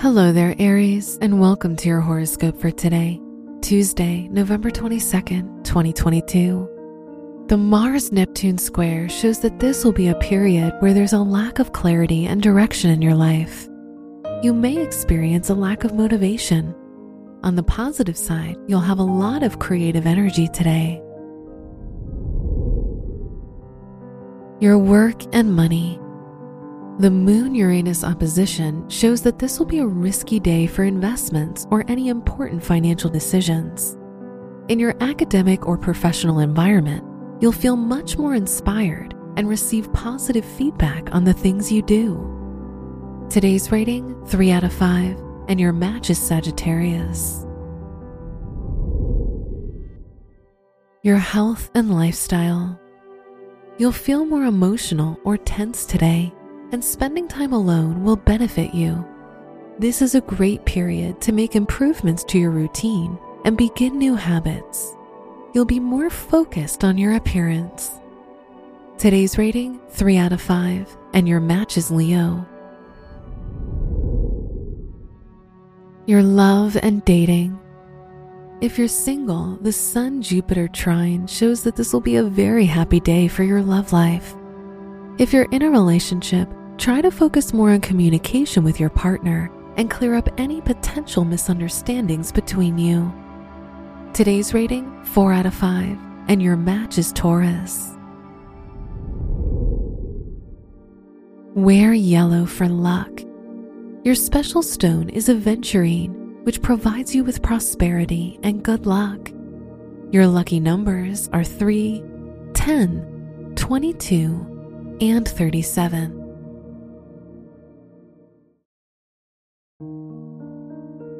Hello there, Aries, and welcome to your horoscope for today, Tuesday, November 22nd, 2022. The Mars Neptune square shows that this will be a period where there's a lack of clarity and direction in your life. You may experience a lack of motivation. On the positive side, you'll have a lot of creative energy today. Your work and money. The Moon Uranus opposition shows that this will be a risky day for investments or any important financial decisions. In your academic or professional environment, you'll feel much more inspired and receive positive feedback on the things you do. Today's rating 3 out of 5, and your match is Sagittarius. Your health and lifestyle. You'll feel more emotional or tense today and spending time alone will benefit you. This is a great period to make improvements to your routine and begin new habits. You'll be more focused on your appearance. Today's rating 3 out of 5, and your match is Leo. Your love and dating. If you're single, the Sun Jupiter trine shows that this will be a very happy day for your love life. If you're in a relationship, try to focus more on communication with your partner and clear up any potential misunderstandings between you. Today's rating 4 out of 5, and your match is Taurus. Wear yellow for luck. Your special stone is aventurine, which provides you with prosperity and good luck. Your lucky numbers are 3, 10, 22, and 37.